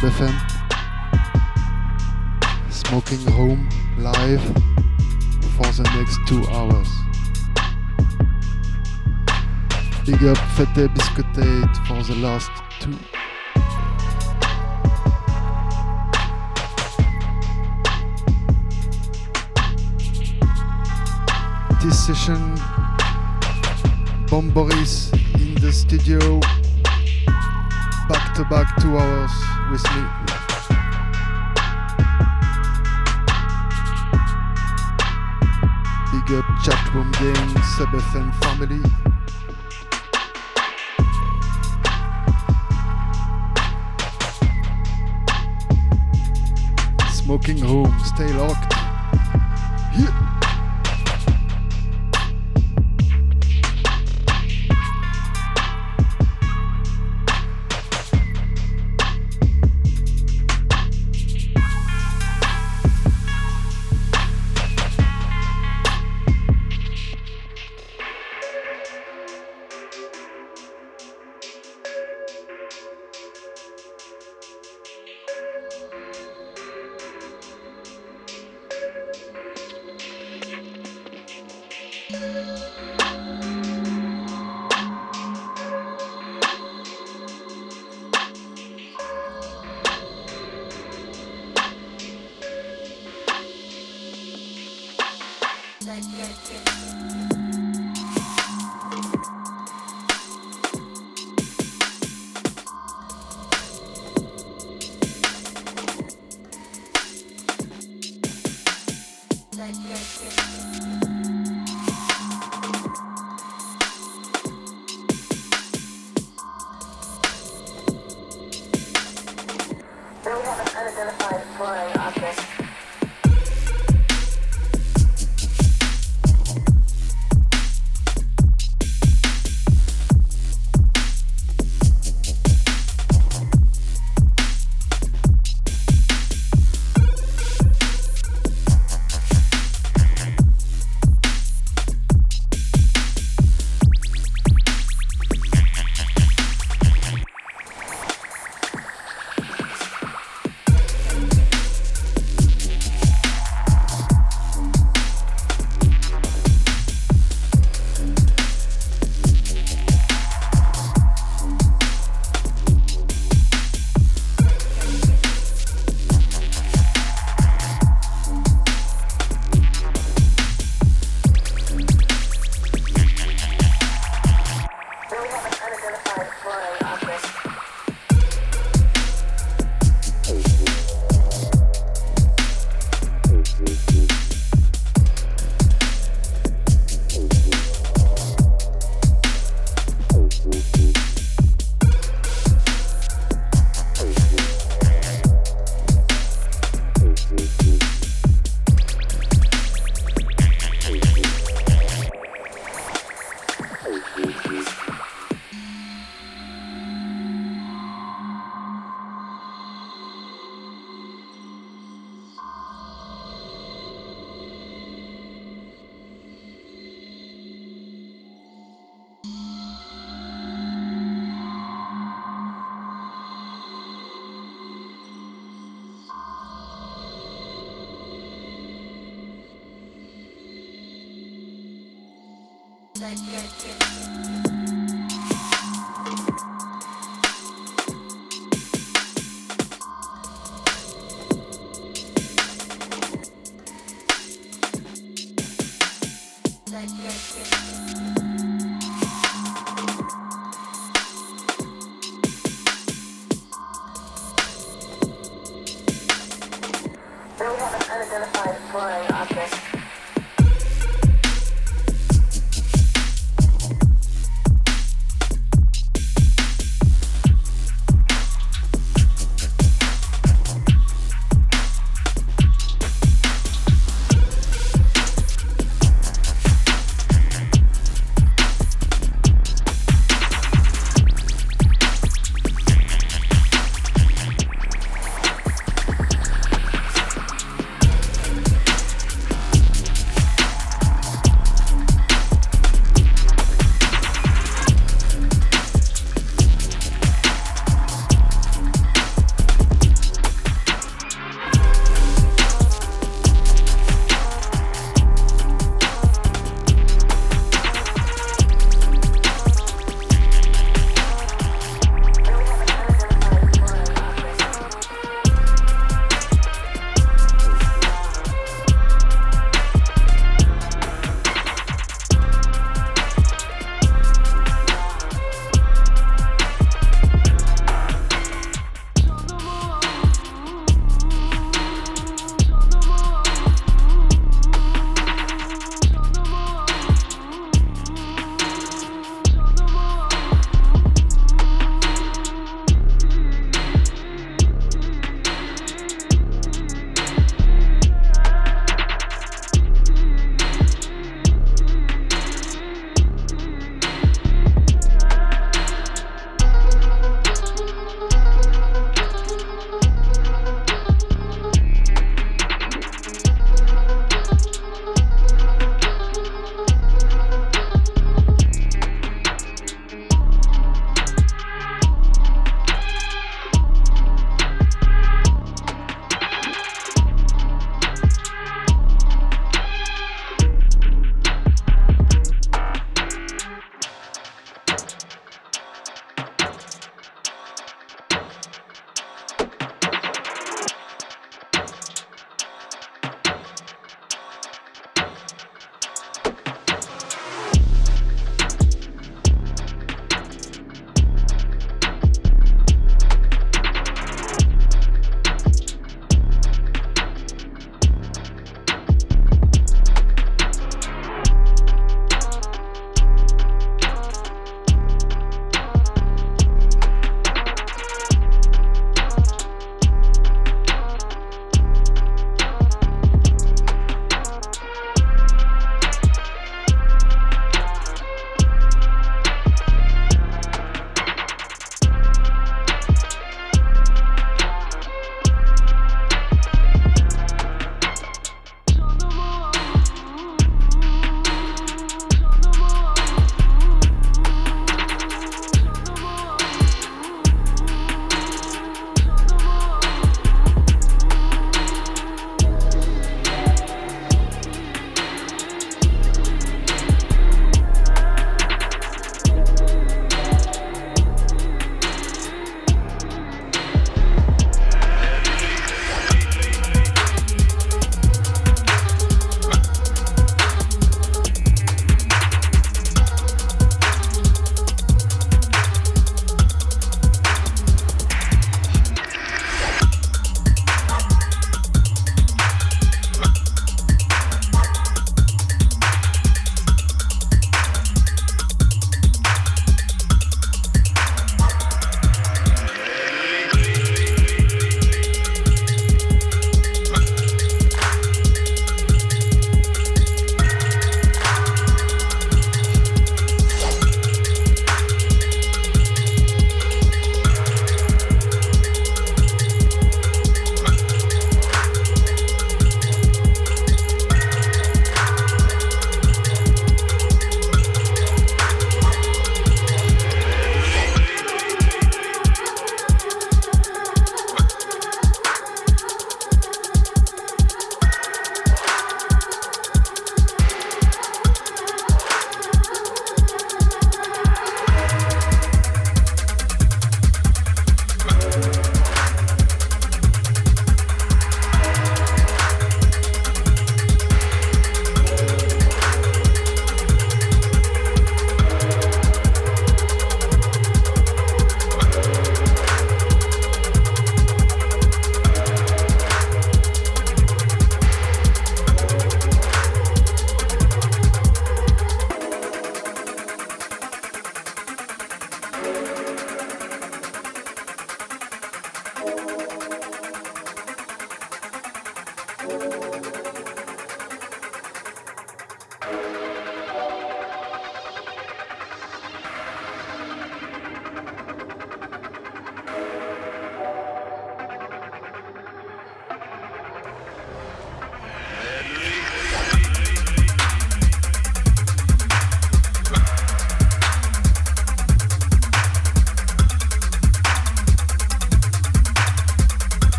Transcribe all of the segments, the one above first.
FM. Smoking home live for the next two hours. Big up Fete Biscotate for the last two. This session, Bomboris in the studio, back to back two hours with me. Big up chatroom gang, SubFM family. Smoking home, stay locked.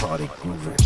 party grooving.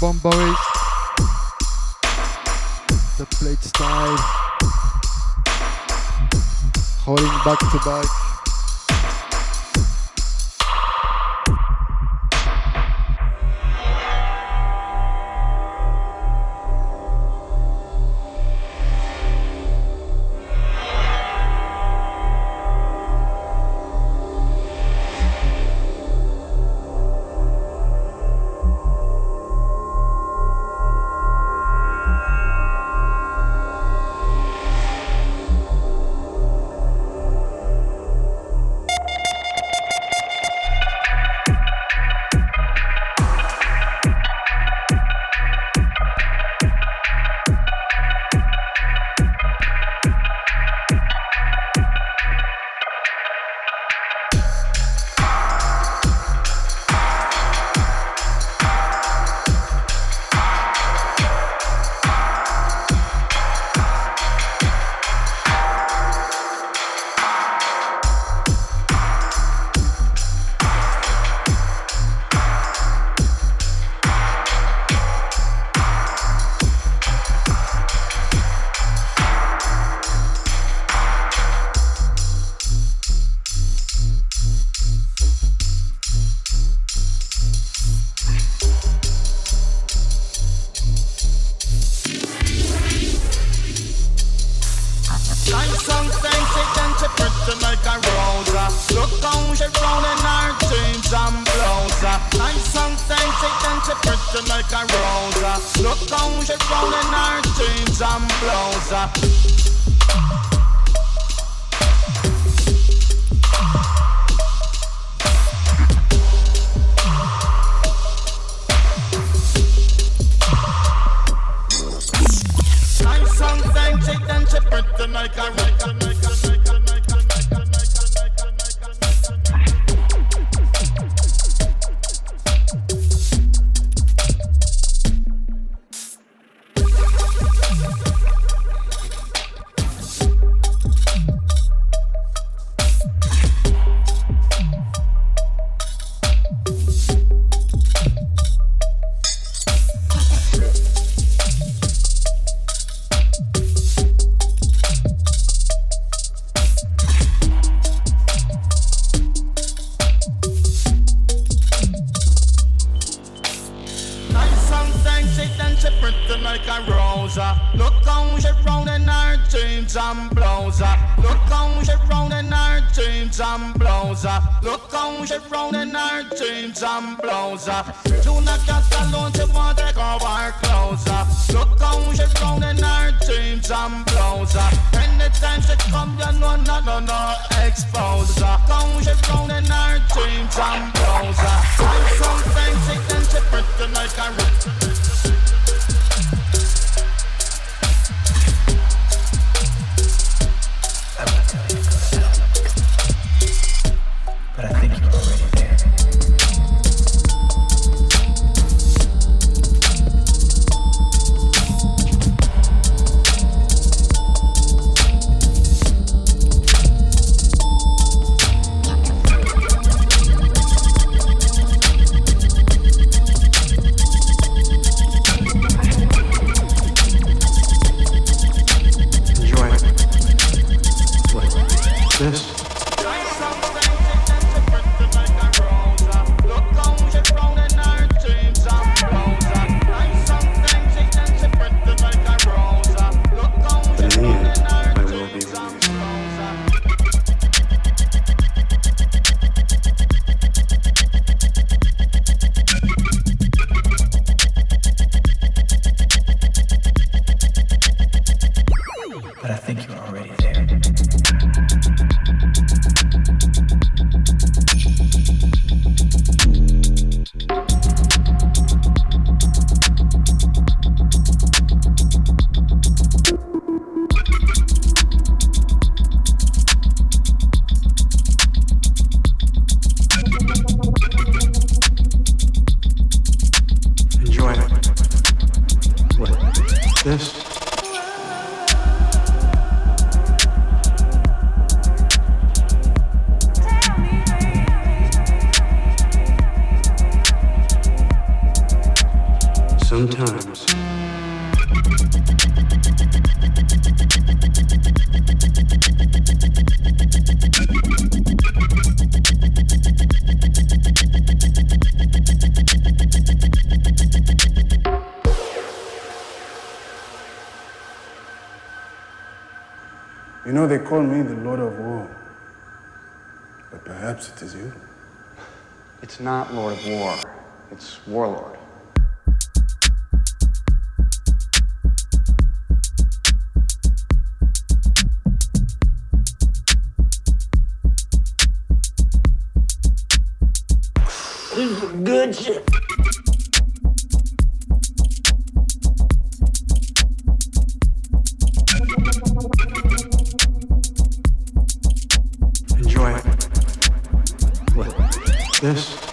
From Bombay. The plate style. Holding back to back. Warlord. This is good shit. Enjoy it. What? This?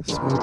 つ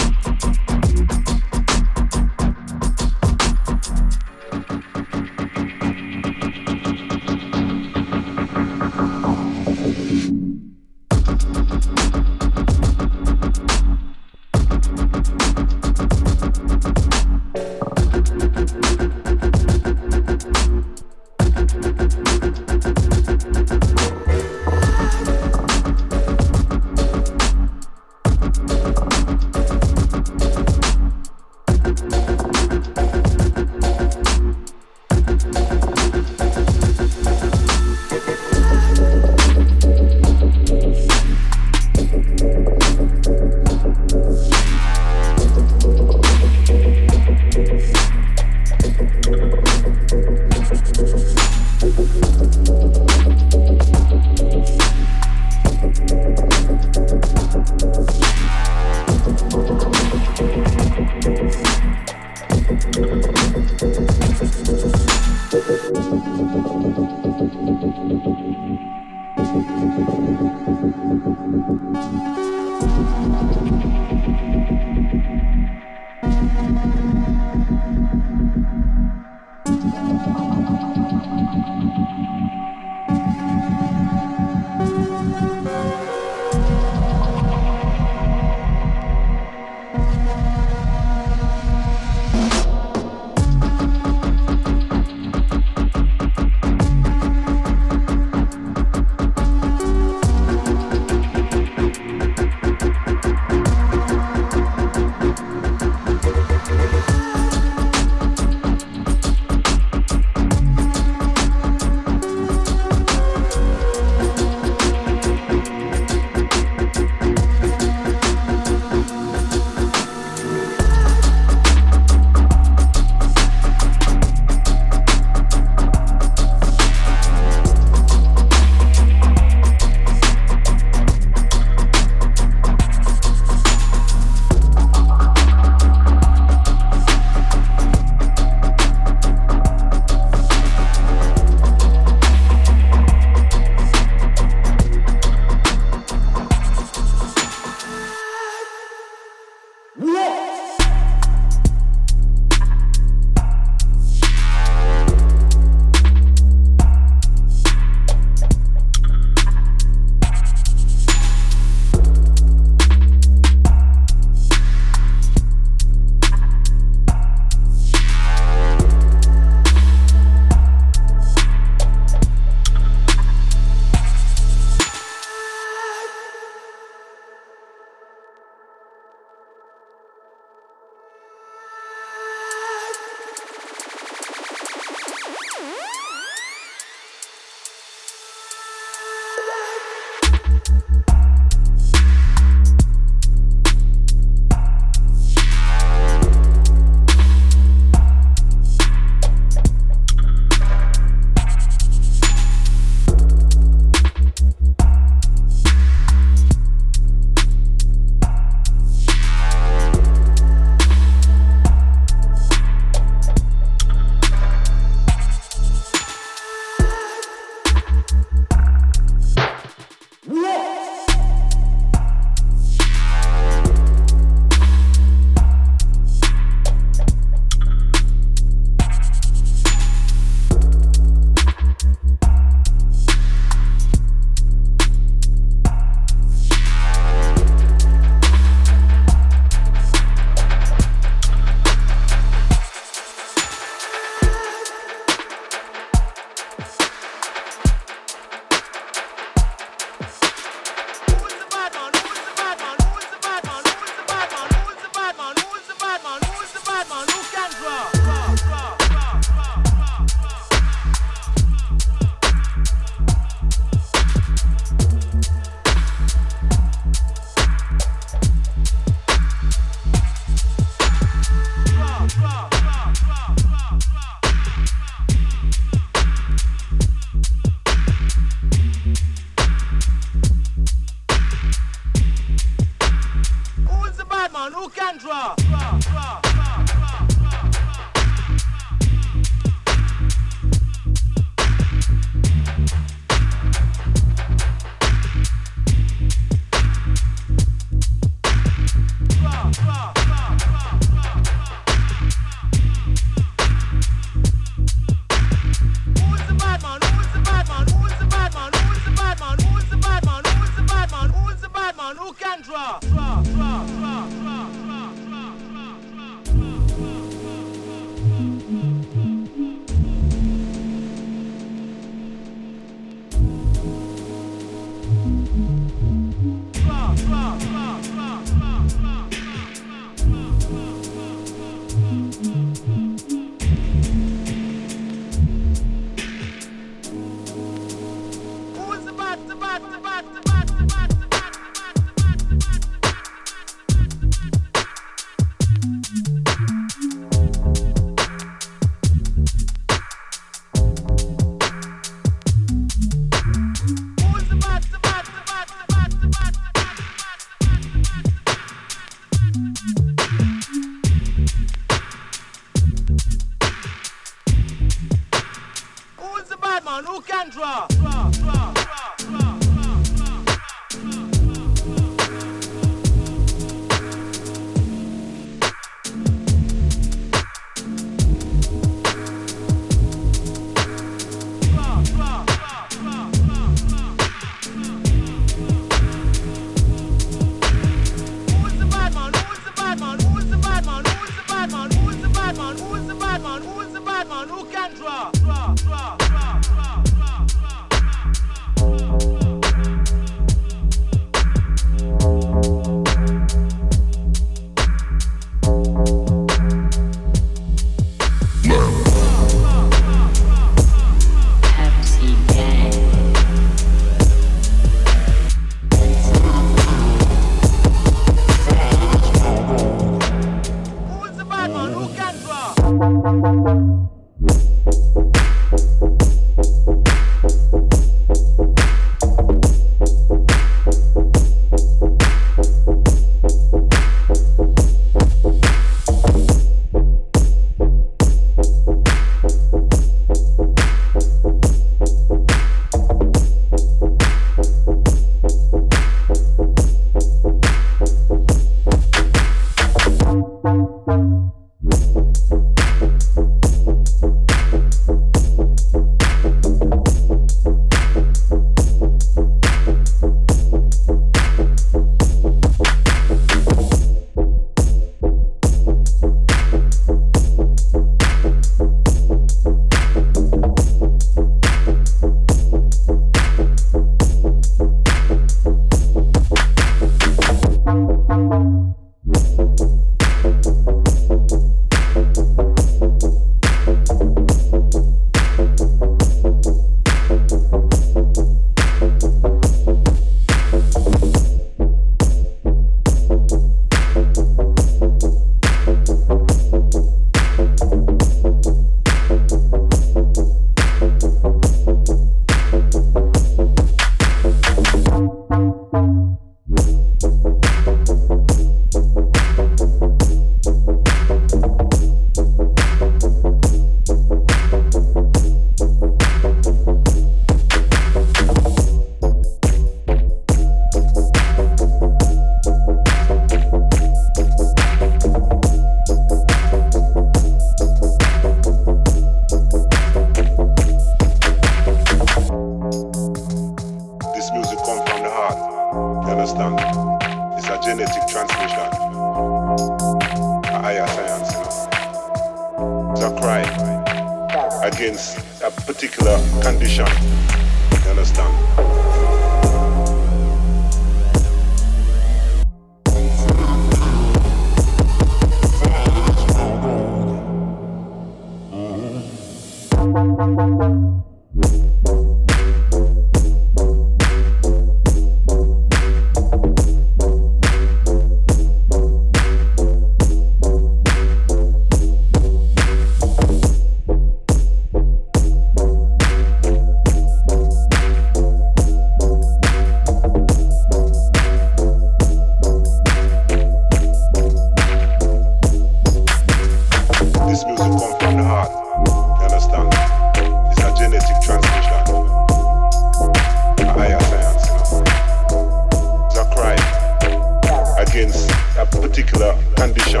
particular condition.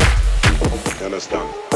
You understand?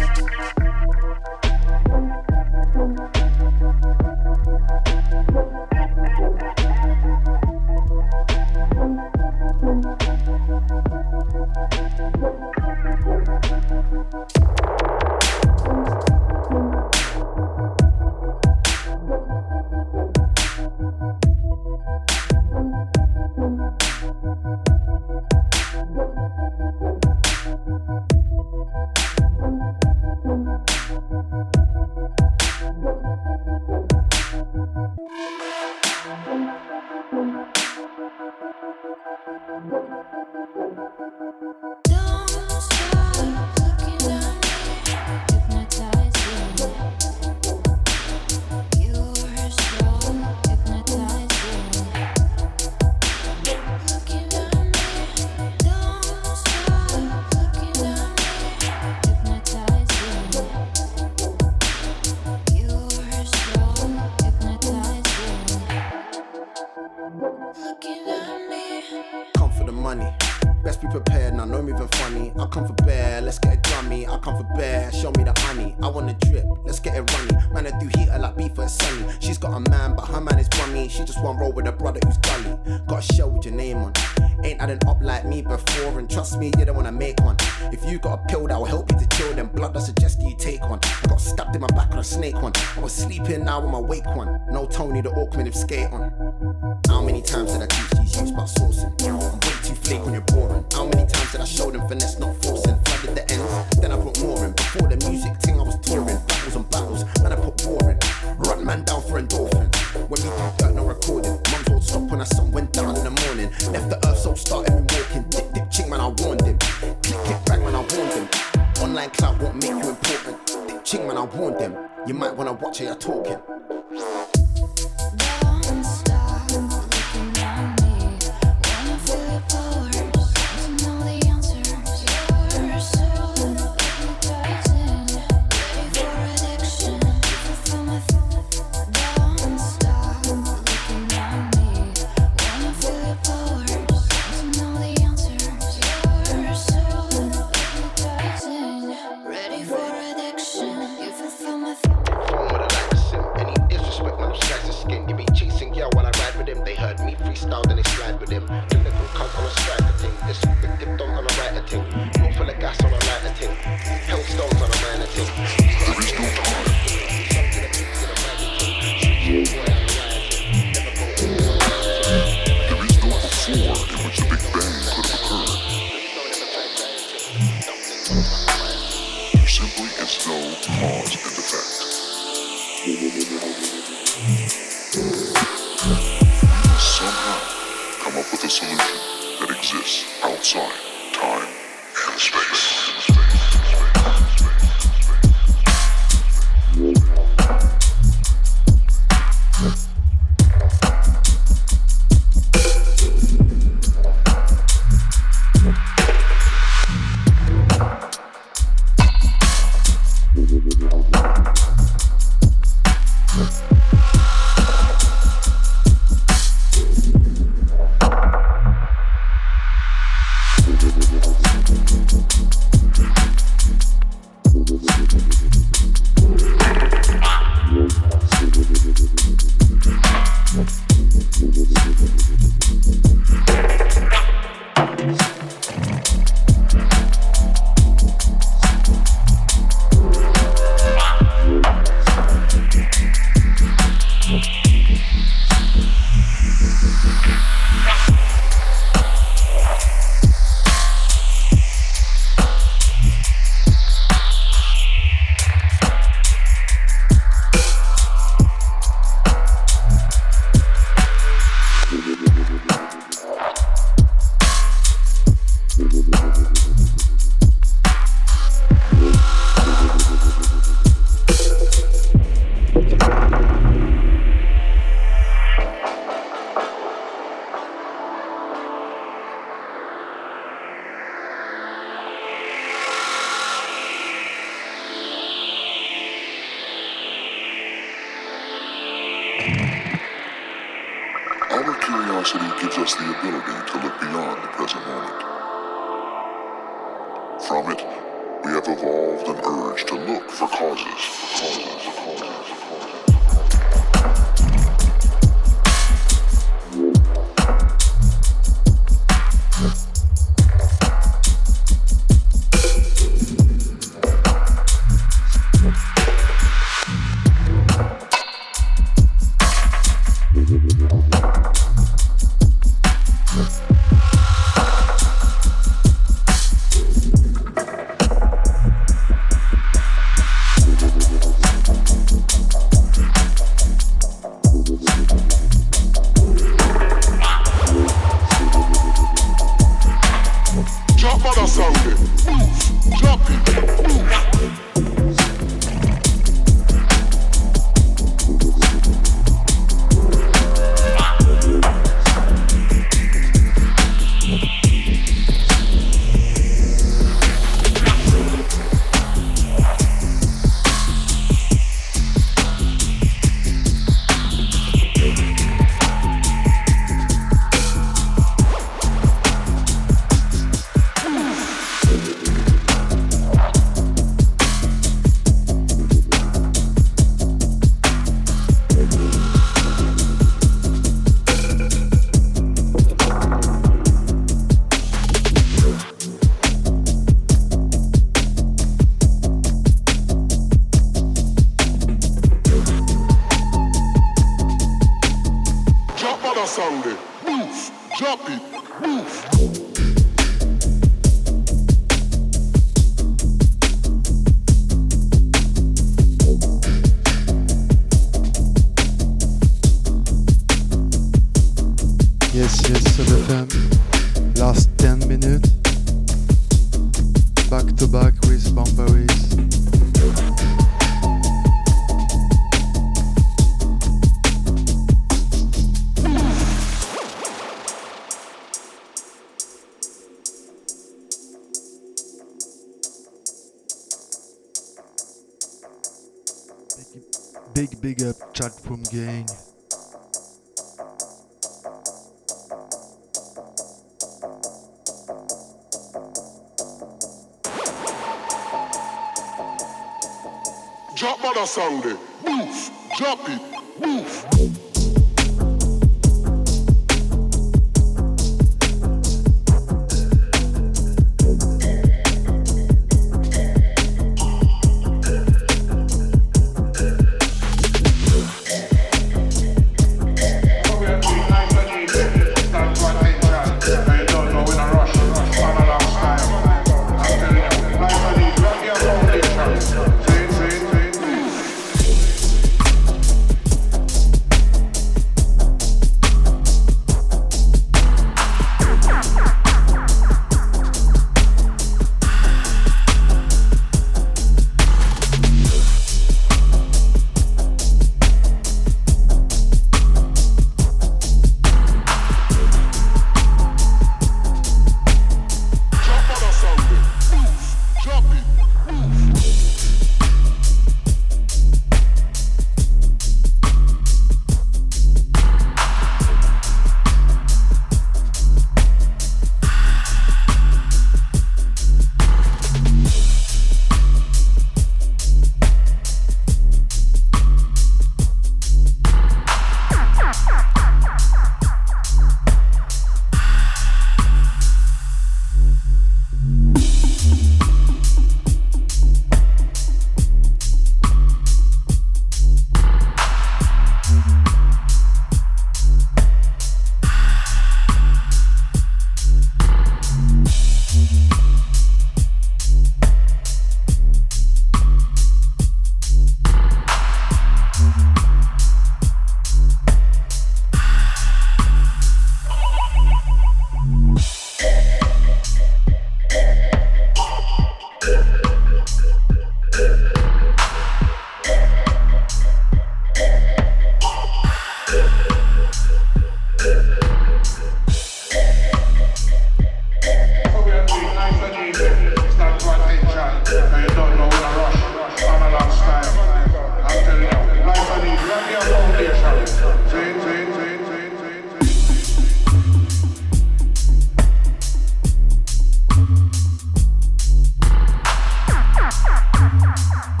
Yeah.